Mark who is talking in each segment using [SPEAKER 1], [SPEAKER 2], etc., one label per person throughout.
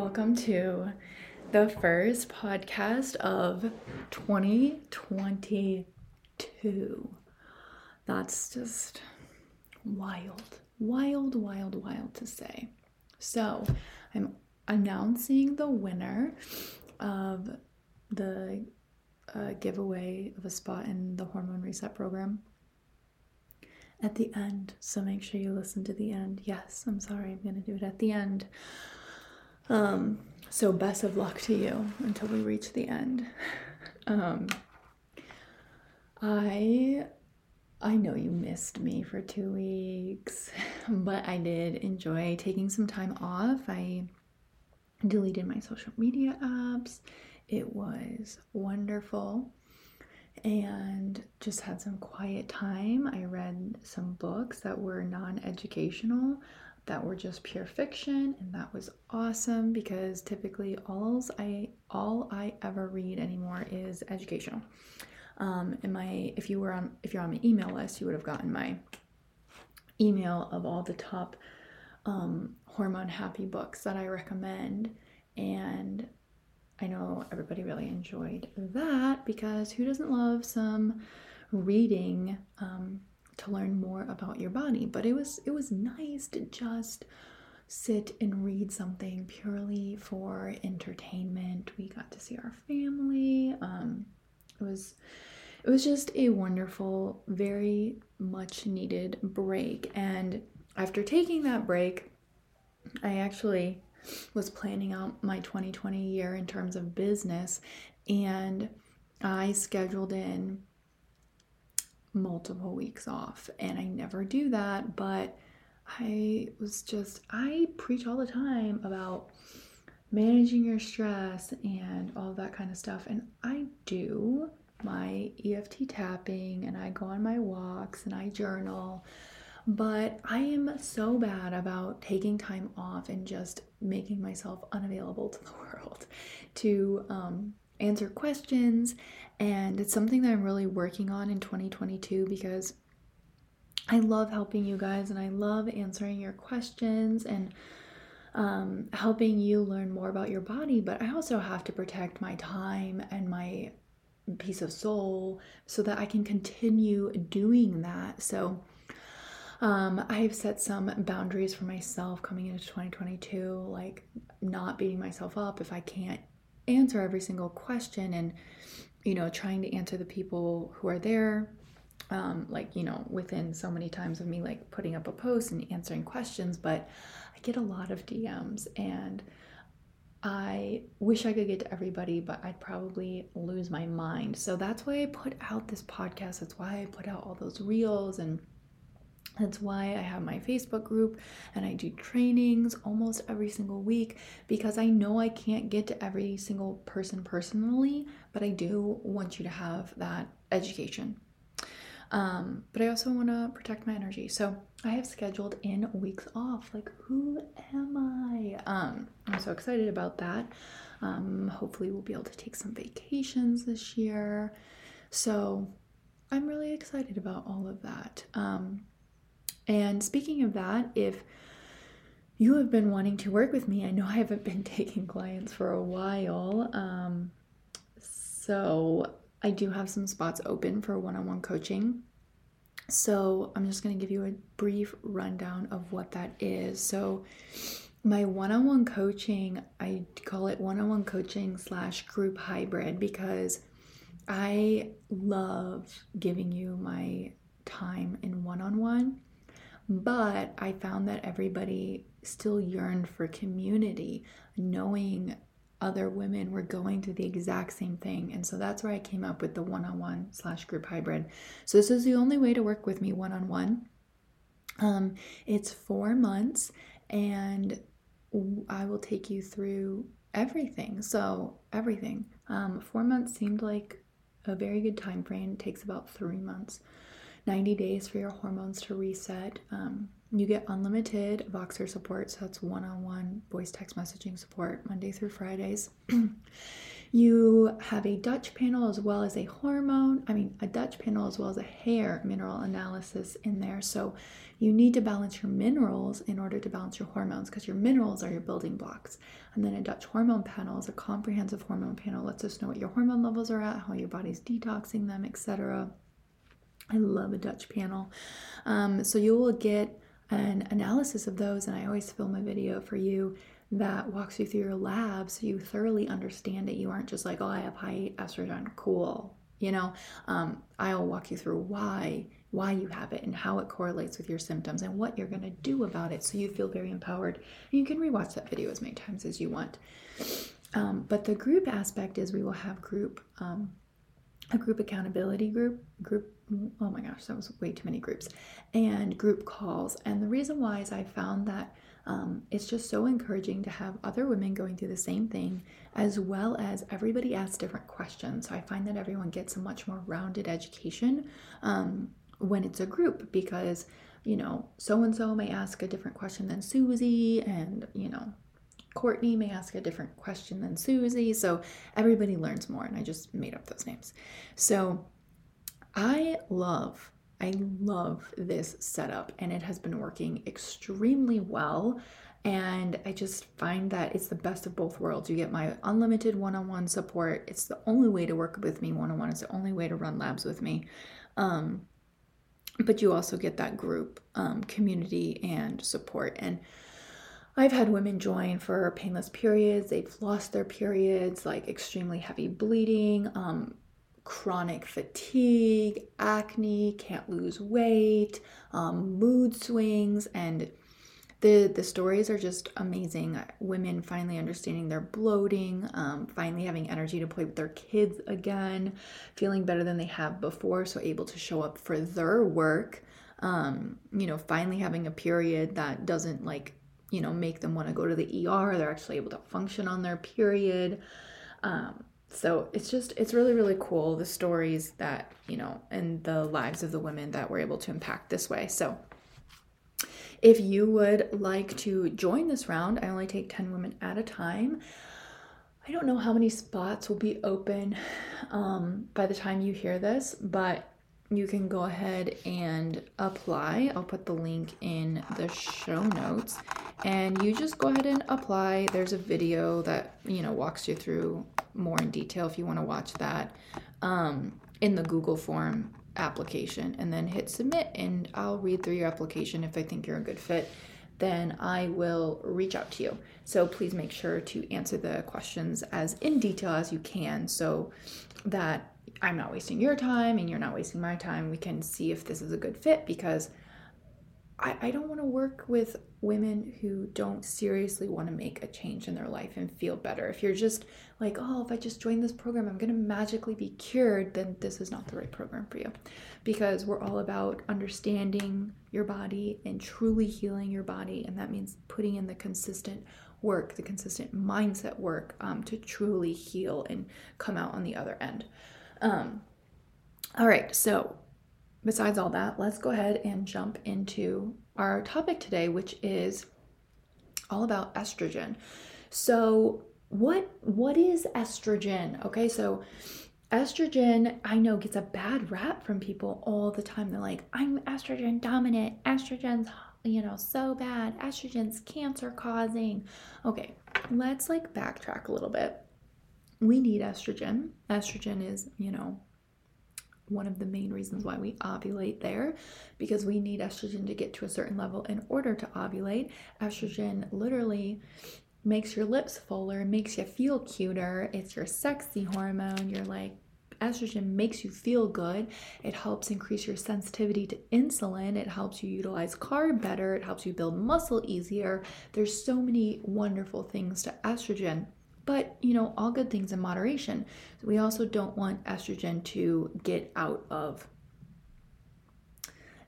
[SPEAKER 1] Welcome to the first podcast of 2022. That's just wild, wild, wild, wild to say. So, I'm announcing the winner of the uh, giveaway of a spot in the Hormone Reset program at the end. So make sure you listen to the end. Yes, I'm sorry, I'm gonna do it at the end. Um, so best of luck to you until we reach the end. Um, I I know you missed me for two weeks, but I did enjoy taking some time off. I deleted my social media apps. It was wonderful and just had some quiet time. I read some books that were non educational, that were just pure fiction, and that was awesome because typically all I all I ever read anymore is educational. Um, and my if you were on if you're on my email list, you would have gotten my email of all the top um, hormone happy books that I recommend. And I know everybody really enjoyed that because who doesn't love some reading um, to learn more about your body? But it was it was nice to just sit and read something purely for entertainment. We got to see our family. Um, it was it was just a wonderful, very much needed break. And after taking that break, I actually was planning out my 2020 year in terms of business and I scheduled in multiple weeks off and I never do that but I was just I preach all the time about managing your stress and all that kind of stuff and I do my EFT tapping and I go on my walks and I journal but I am so bad about taking time off and just making myself unavailable to the world to um, answer questions. And it's something that I'm really working on in 2022 because I love helping you guys and I love answering your questions and um, helping you learn more about your body. But I also have to protect my time and my peace of soul so that I can continue doing that. So, um, I've set some boundaries for myself coming into 2022, like not beating myself up if I can't answer every single question and, you know, trying to answer the people who are there. Um, like, you know, within so many times of me like putting up a post and answering questions, but I get a lot of DMs and I wish I could get to everybody, but I'd probably lose my mind. So that's why I put out this podcast. That's why I put out all those reels and that's why I have my Facebook group and I do trainings almost every single week because I know I can't get to every single person personally, but I do want you to have that education. Um, but I also want to protect my energy. So I have scheduled in weeks off. Like, who am I? Um, I'm so excited about that. Um, hopefully, we'll be able to take some vacations this year. So I'm really excited about all of that. Um, and speaking of that, if you have been wanting to work with me, I know I haven't been taking clients for a while. Um, so I do have some spots open for one on one coaching. So I'm just going to give you a brief rundown of what that is. So, my one on one coaching, I call it one on one coaching slash group hybrid because I love giving you my time in one on one but I found that everybody still yearned for community, knowing other women were going through the exact same thing. And so that's where I came up with the one on one slash group hybrid. So this is the only way to work with me one on one. It's four months and I will take you through everything. So, everything. Um, four months seemed like a very good time frame. It takes about three months, 90 days for your hormones to reset. Um, you get unlimited Voxer support, so that's one on one voice text messaging support Monday through Fridays. you have a Dutch panel as well as a hormone, I mean, a Dutch panel as well as a hair mineral analysis in there. So you need to balance your minerals in order to balance your hormones because your minerals are your building blocks. And then a Dutch hormone panel is a comprehensive hormone panel, lets us know what your hormone levels are at, how your body's detoxing them, etc. I love a Dutch panel. Um, so you will get an analysis of those, and I always film a video for you that walks you through your lab so you thoroughly understand it. You aren't just like, oh, I have high estrogen, cool. You know, um, I'll walk you through why why you have it and how it correlates with your symptoms and what you're going to do about it so you feel very empowered. You can rewatch that video as many times as you want. Um, but the group aspect is we will have group um, a group accountability group group oh my gosh that was way too many groups and group calls and the reason why is i found that um, it's just so encouraging to have other women going through the same thing as well as everybody asks different questions so i find that everyone gets a much more rounded education um, when it's a group because you know so and so may ask a different question than susie and you know Courtney may ask a different question than Susie. So everybody learns more, and I just made up those names. So I love, I love this setup, and it has been working extremely well. And I just find that it's the best of both worlds. You get my unlimited one on one support. It's the only way to work with me one on one, it's the only way to run labs with me. Um, but you also get that group um, community and support. And I've had women join for painless periods. They've lost their periods, like extremely heavy bleeding, um, chronic fatigue, acne, can't lose weight, um, mood swings, and the the stories are just amazing. Women finally understanding their bloating, um, finally having energy to play with their kids again, feeling better than they have before, so able to show up for their work. Um, you know, finally having a period that doesn't like you know, make them want to go to the ER. They're actually able to function on their period. Um, so it's just, it's really, really cool the stories that, you know, and the lives of the women that we're able to impact this way. So if you would like to join this round, I only take 10 women at a time. I don't know how many spots will be open um, by the time you hear this, but you can go ahead and apply. I'll put the link in the show notes and you just go ahead and apply. There's a video that, you know, walks you through more in detail if you want to watch that um, in the Google form application and then hit submit and I'll read through your application if I think you're a good fit then I will reach out to you. So please make sure to answer the questions as in detail as you can so that I'm not wasting your time and you're not wasting my time. We can see if this is a good fit because I, I don't want to work with women who don't seriously want to make a change in their life and feel better. If you're just like, oh, if I just join this program, I'm going to magically be cured, then this is not the right program for you. Because we're all about understanding your body and truly healing your body. And that means putting in the consistent work, the consistent mindset work um, to truly heal and come out on the other end. Um, all right, so besides all that, let's go ahead and jump into our topic today, which is all about estrogen. So, what what is estrogen? Okay, so estrogen I know gets a bad rap from people all the time. They're like, "I'm estrogen dominant. Estrogen's you know so bad. Estrogen's cancer causing." Okay, let's like backtrack a little bit we need estrogen. Estrogen is, you know, one of the main reasons why we ovulate there because we need estrogen to get to a certain level in order to ovulate. Estrogen literally makes your lips fuller, makes you feel cuter. It's your sexy hormone. You're like, estrogen makes you feel good. It helps increase your sensitivity to insulin. It helps you utilize carb better. It helps you build muscle easier. There's so many wonderful things to estrogen. But, you know, all good things in moderation. We also don't want estrogen to get out of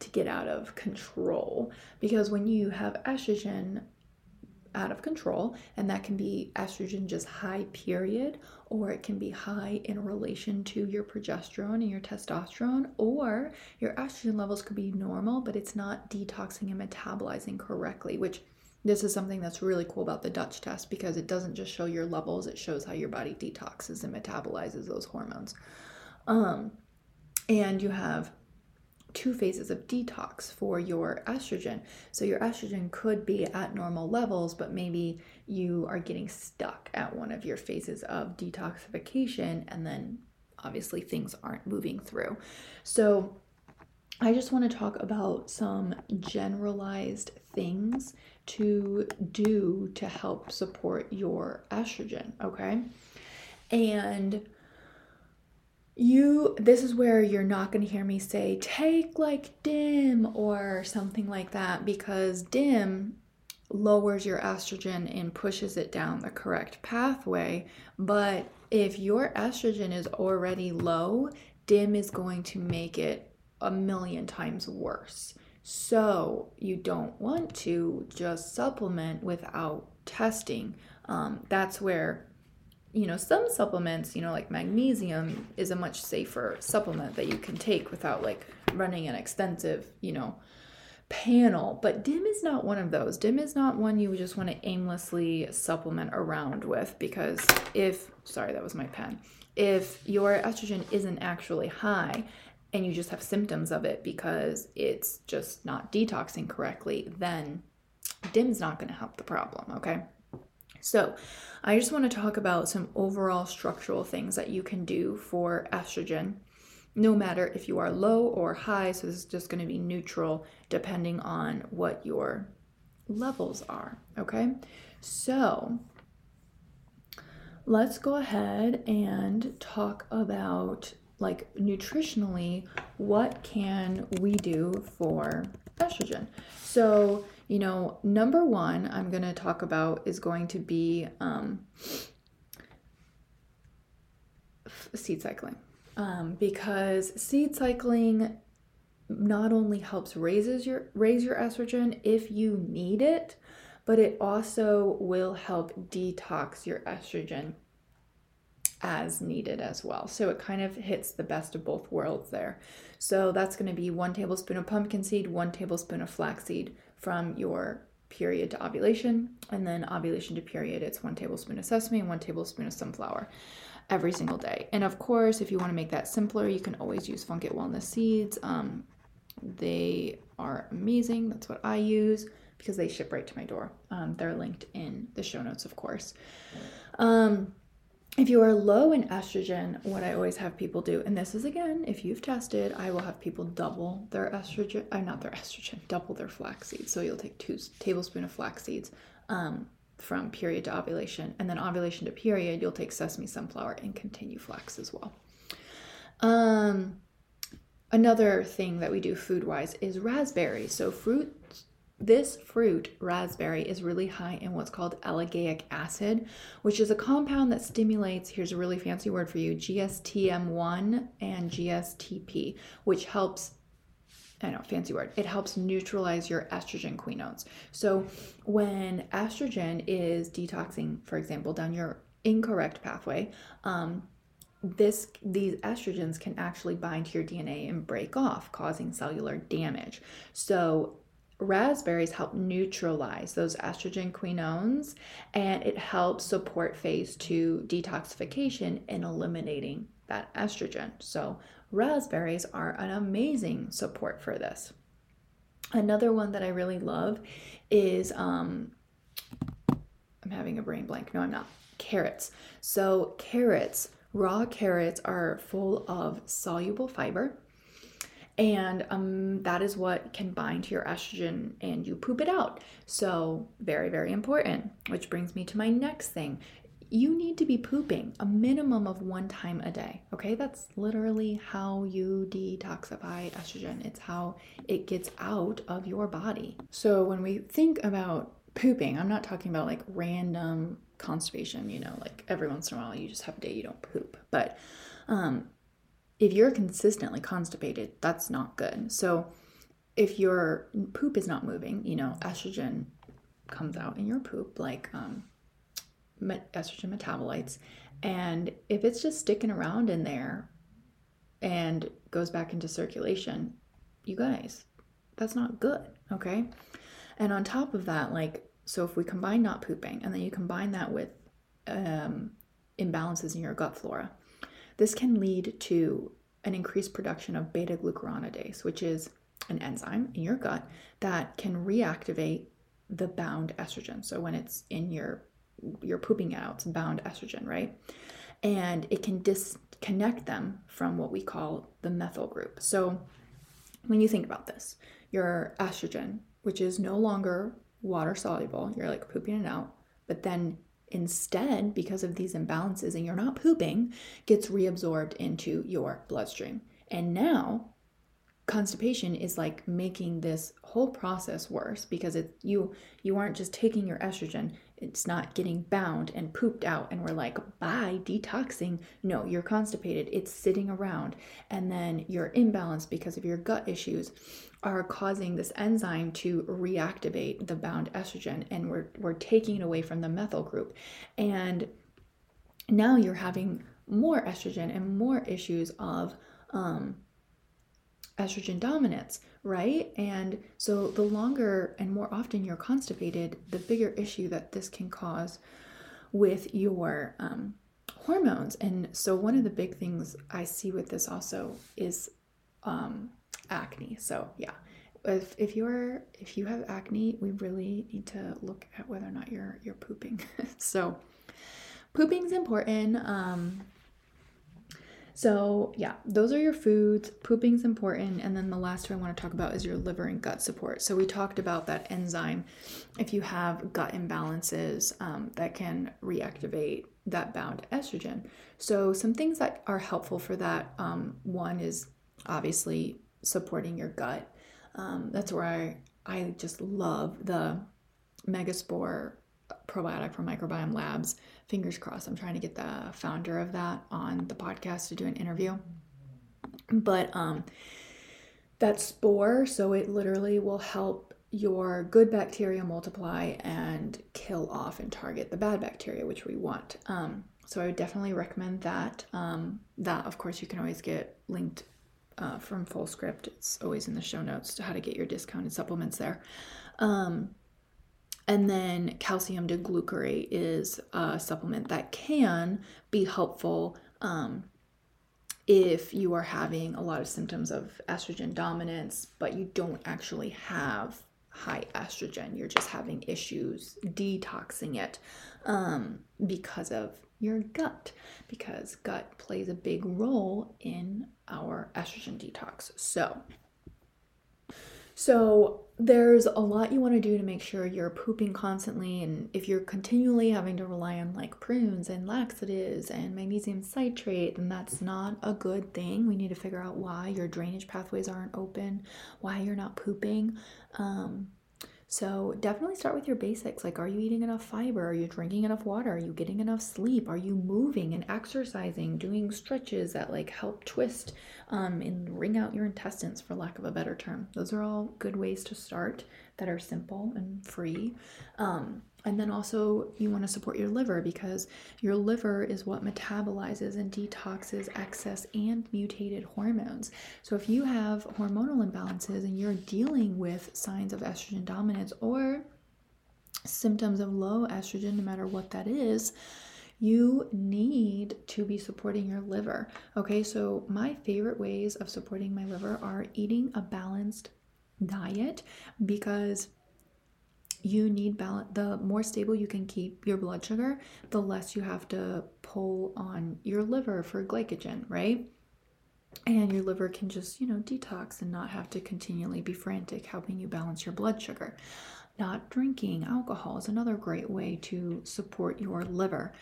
[SPEAKER 1] to get out of control because when you have estrogen out of control, and that can be estrogen just high, period, or it can be high in relation to your progesterone and your testosterone, or your estrogen levels could be normal, but it's not detoxing and metabolizing correctly, which this is something that's really cool about the Dutch test because it doesn't just show your levels, it shows how your body detoxes and metabolizes those hormones. Um, and you have two phases of detox for your estrogen. So your estrogen could be at normal levels, but maybe you are getting stuck at one of your phases of detoxification, and then obviously things aren't moving through. So I just want to talk about some generalized things to do to help support your estrogen, okay? And you this is where you're not going to hear me say take like DIM or something like that because DIM lowers your estrogen and pushes it down the correct pathway but if your estrogen is already low dim is going to make it a million times worse so you don't want to just supplement without testing um, that's where you know, some supplements, you know, like magnesium is a much safer supplement that you can take without like running an extensive, you know, panel. But DIM is not one of those. DIM is not one you just want to aimlessly supplement around with because if, sorry, that was my pen, if your estrogen isn't actually high, and you just have symptoms of it because it's just not detoxing correctly, then DIM's not going to help the problem, okay? So, I just want to talk about some overall structural things that you can do for estrogen, no matter if you are low or high. So, this is just going to be neutral depending on what your levels are. Okay, so let's go ahead and talk about like nutritionally what can we do for estrogen so you know, number one I'm going to talk about is going to be um, seed cycling. Um, because seed cycling not only helps raises your raise your estrogen if you need it, but it also will help detox your estrogen as needed as well. So it kind of hits the best of both worlds there. So that's going to be one tablespoon of pumpkin seed, one tablespoon of flaxseed from your period to ovulation, and then ovulation to period, it's one tablespoon of sesame and one tablespoon of sunflower every single day. And of course, if you want to make that simpler, you can always use Funk It Wellness seeds. Um, they are amazing. That's what I use because they ship right to my door. Um, they're linked in the show notes, of course. Um, if you are low in estrogen, what I always have people do, and this is again, if you've tested, I will have people double their estrogen, uh, not their estrogen, double their flax seeds. So you'll take two tablespoon of flax seeds um, from period to ovulation, and then ovulation to period, you'll take sesame, sunflower, and continue flax as well. Um, another thing that we do food wise is raspberries. So fruit this fruit, raspberry, is really high in what's called ellagic acid, which is a compound that stimulates, here's a really fancy word for you, GSTM1 and GSTP, which helps I know, fancy word. It helps neutralize your estrogen quinones. So when estrogen is detoxing, for example, down your incorrect pathway, um, this these estrogens can actually bind to your DNA and break off, causing cellular damage. So raspberries help neutralize those estrogen quinones and it helps support phase two detoxification in eliminating that estrogen. So, raspberries are an amazing support for this. Another one that I really love is um, I'm having a brain blank. No, I'm not. Carrots. So, carrots, raw carrots are full of soluble fiber and um, that is what can bind to your estrogen and you poop it out. So, very, very important. Which brings me to my next thing. You need to be pooping a minimum of one time a day. Okay, that's literally how you detoxify estrogen, it's how it gets out of your body. So, when we think about pooping, I'm not talking about like random constipation, you know, like every once in a while you just have a day you don't poop, but um, if you're consistently constipated, that's not good. So if your poop is not moving, you know, estrogen comes out in your poop, like um, estrogen metabolites. And if it's just sticking around in there and goes back into circulation, you guys, that's not good, okay? And on top of that, like, so if we combine not pooping and then you combine that with um, imbalances in your gut flora, this can lead to an increased production of beta glucuronidase, which is an enzyme in your gut that can reactivate the bound estrogen. So when it's in your you're pooping out, bound estrogen, right? And it can disconnect them from what we call the methyl group. So when you think about this, your estrogen, which is no longer water soluble, you're like pooping it out, but then instead, because of these imbalances and you're not pooping, gets reabsorbed into your bloodstream. And now constipation is like making this whole process worse because it you you aren't just taking your estrogen it's not getting bound and pooped out and we're like bye detoxing. No you're constipated. It's sitting around. And then you're imbalanced because of your gut issues are causing this enzyme to reactivate the bound estrogen and we're we're taking it away from the methyl group and now you're having more estrogen and more issues of um, estrogen dominance, right? And so the longer and more often you're constipated, the bigger issue that this can cause with your um, hormones. And so one of the big things I see with this also is um, acne. So yeah, if if you're if you have acne, we really need to look at whether or not you're you're pooping. so pooping's important. Um, so, yeah, those are your foods. Pooping's important. And then the last two I want to talk about is your liver and gut support. So, we talked about that enzyme. If you have gut imbalances, um, that can reactivate that bound estrogen. So, some things that are helpful for that um, one is obviously supporting your gut. Um, that's where I, I just love the Megaspore probiotic from Microbiome Labs. Fingers crossed. I'm trying to get the founder of that on the podcast to do an interview. But um, that spore, so it literally will help your good bacteria multiply and kill off and target the bad bacteria, which we want. Um, so I would definitely recommend that. Um, that, of course, you can always get linked uh, from Fullscript. It's always in the show notes to how to get your discounted supplements there. Um, and then calcium D-glucarate is a supplement that can be helpful um, if you are having a lot of symptoms of estrogen dominance, but you don't actually have high estrogen. You're just having issues detoxing it um, because of your gut, because gut plays a big role in our estrogen detox. So, so there's a lot you want to do to make sure you're pooping constantly and if you're continually having to rely on like prunes and laxatives and magnesium citrate then that's not a good thing we need to figure out why your drainage pathways aren't open why you're not pooping um, so definitely start with your basics. Like, are you eating enough fiber? Are you drinking enough water? Are you getting enough sleep? Are you moving and exercising, doing stretches that like help twist um, and wring out your intestines, for lack of a better term? Those are all good ways to start that are simple and free. Um, and then also, you want to support your liver because your liver is what metabolizes and detoxes excess and mutated hormones. So, if you have hormonal imbalances and you're dealing with signs of estrogen dominance or symptoms of low estrogen, no matter what that is, you need to be supporting your liver. Okay, so my favorite ways of supporting my liver are eating a balanced diet because you need balance the more stable you can keep your blood sugar the less you have to pull on your liver for glycogen right? And your liver can just you know detox and not have to continually be frantic helping you balance your blood sugar. Not drinking alcohol is another great way to support your liver.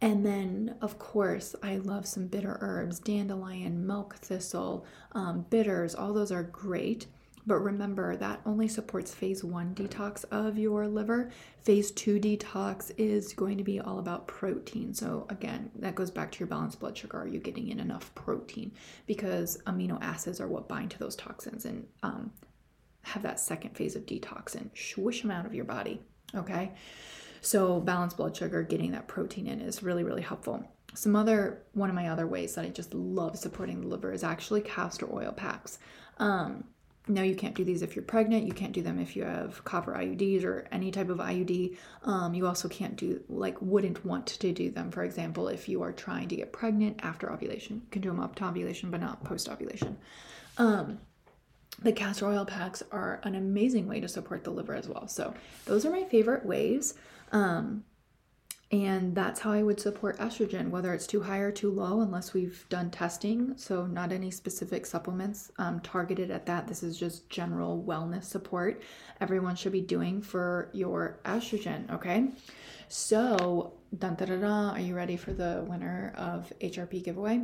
[SPEAKER 1] And then, of course, I love some bitter herbs, dandelion, milk thistle, um, bitters, all those are great. But remember, that only supports phase one detox of your liver. Phase two detox is going to be all about protein. So, again, that goes back to your balanced blood sugar. Are you getting in enough protein? Because amino acids are what bind to those toxins and um, have that second phase of detox and swish them out of your body. Okay. So, balanced blood sugar, getting that protein in is really, really helpful. Some other, one of my other ways that I just love supporting the liver is actually castor oil packs. Um, no, you can't do these if you're pregnant. You can't do them if you have copper IUDs or any type of IUD. Um, you also can't do, like, wouldn't want to do them, for example, if you are trying to get pregnant after ovulation. You can do them up to ovulation, but not post ovulation. Um, the castor oil packs are an amazing way to support the liver as well. So, those are my favorite ways. Um, and that's how I would support estrogen, whether it's too high or too low, unless we've done testing. So, not any specific supplements um, targeted at that. This is just general wellness support everyone should be doing for your estrogen. Okay. So, dun, are you ready for the winner of HRP giveaway?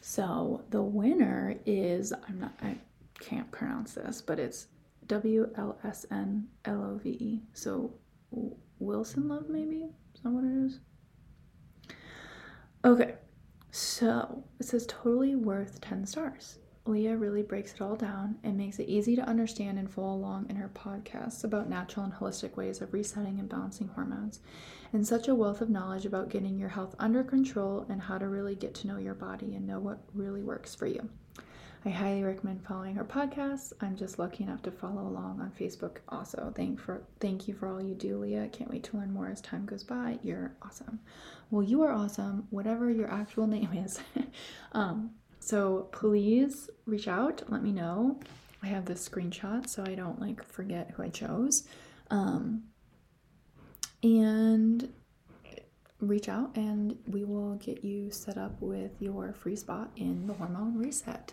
[SPEAKER 1] So, the winner is, I'm not, I can't pronounce this, but it's W L S N L O V E. So, Wilson Love, maybe? That what it is? Okay, so it says totally worth 10 stars. Leah really breaks it all down and makes it easy to understand and follow along in her podcasts about natural and holistic ways of resetting and balancing hormones, and such a wealth of knowledge about getting your health under control and how to really get to know your body and know what really works for you. I highly recommend following her podcast. I'm just lucky enough to follow along on Facebook also. Thank for thank you for all you do, Leah. Can't wait to learn more as time goes by. You're awesome. Well, you are awesome, whatever your actual name is. um, so please reach out, let me know. I have this screenshot so I don't like forget who I chose. Um, and reach out and we will get you set up with your free spot in the hormone reset.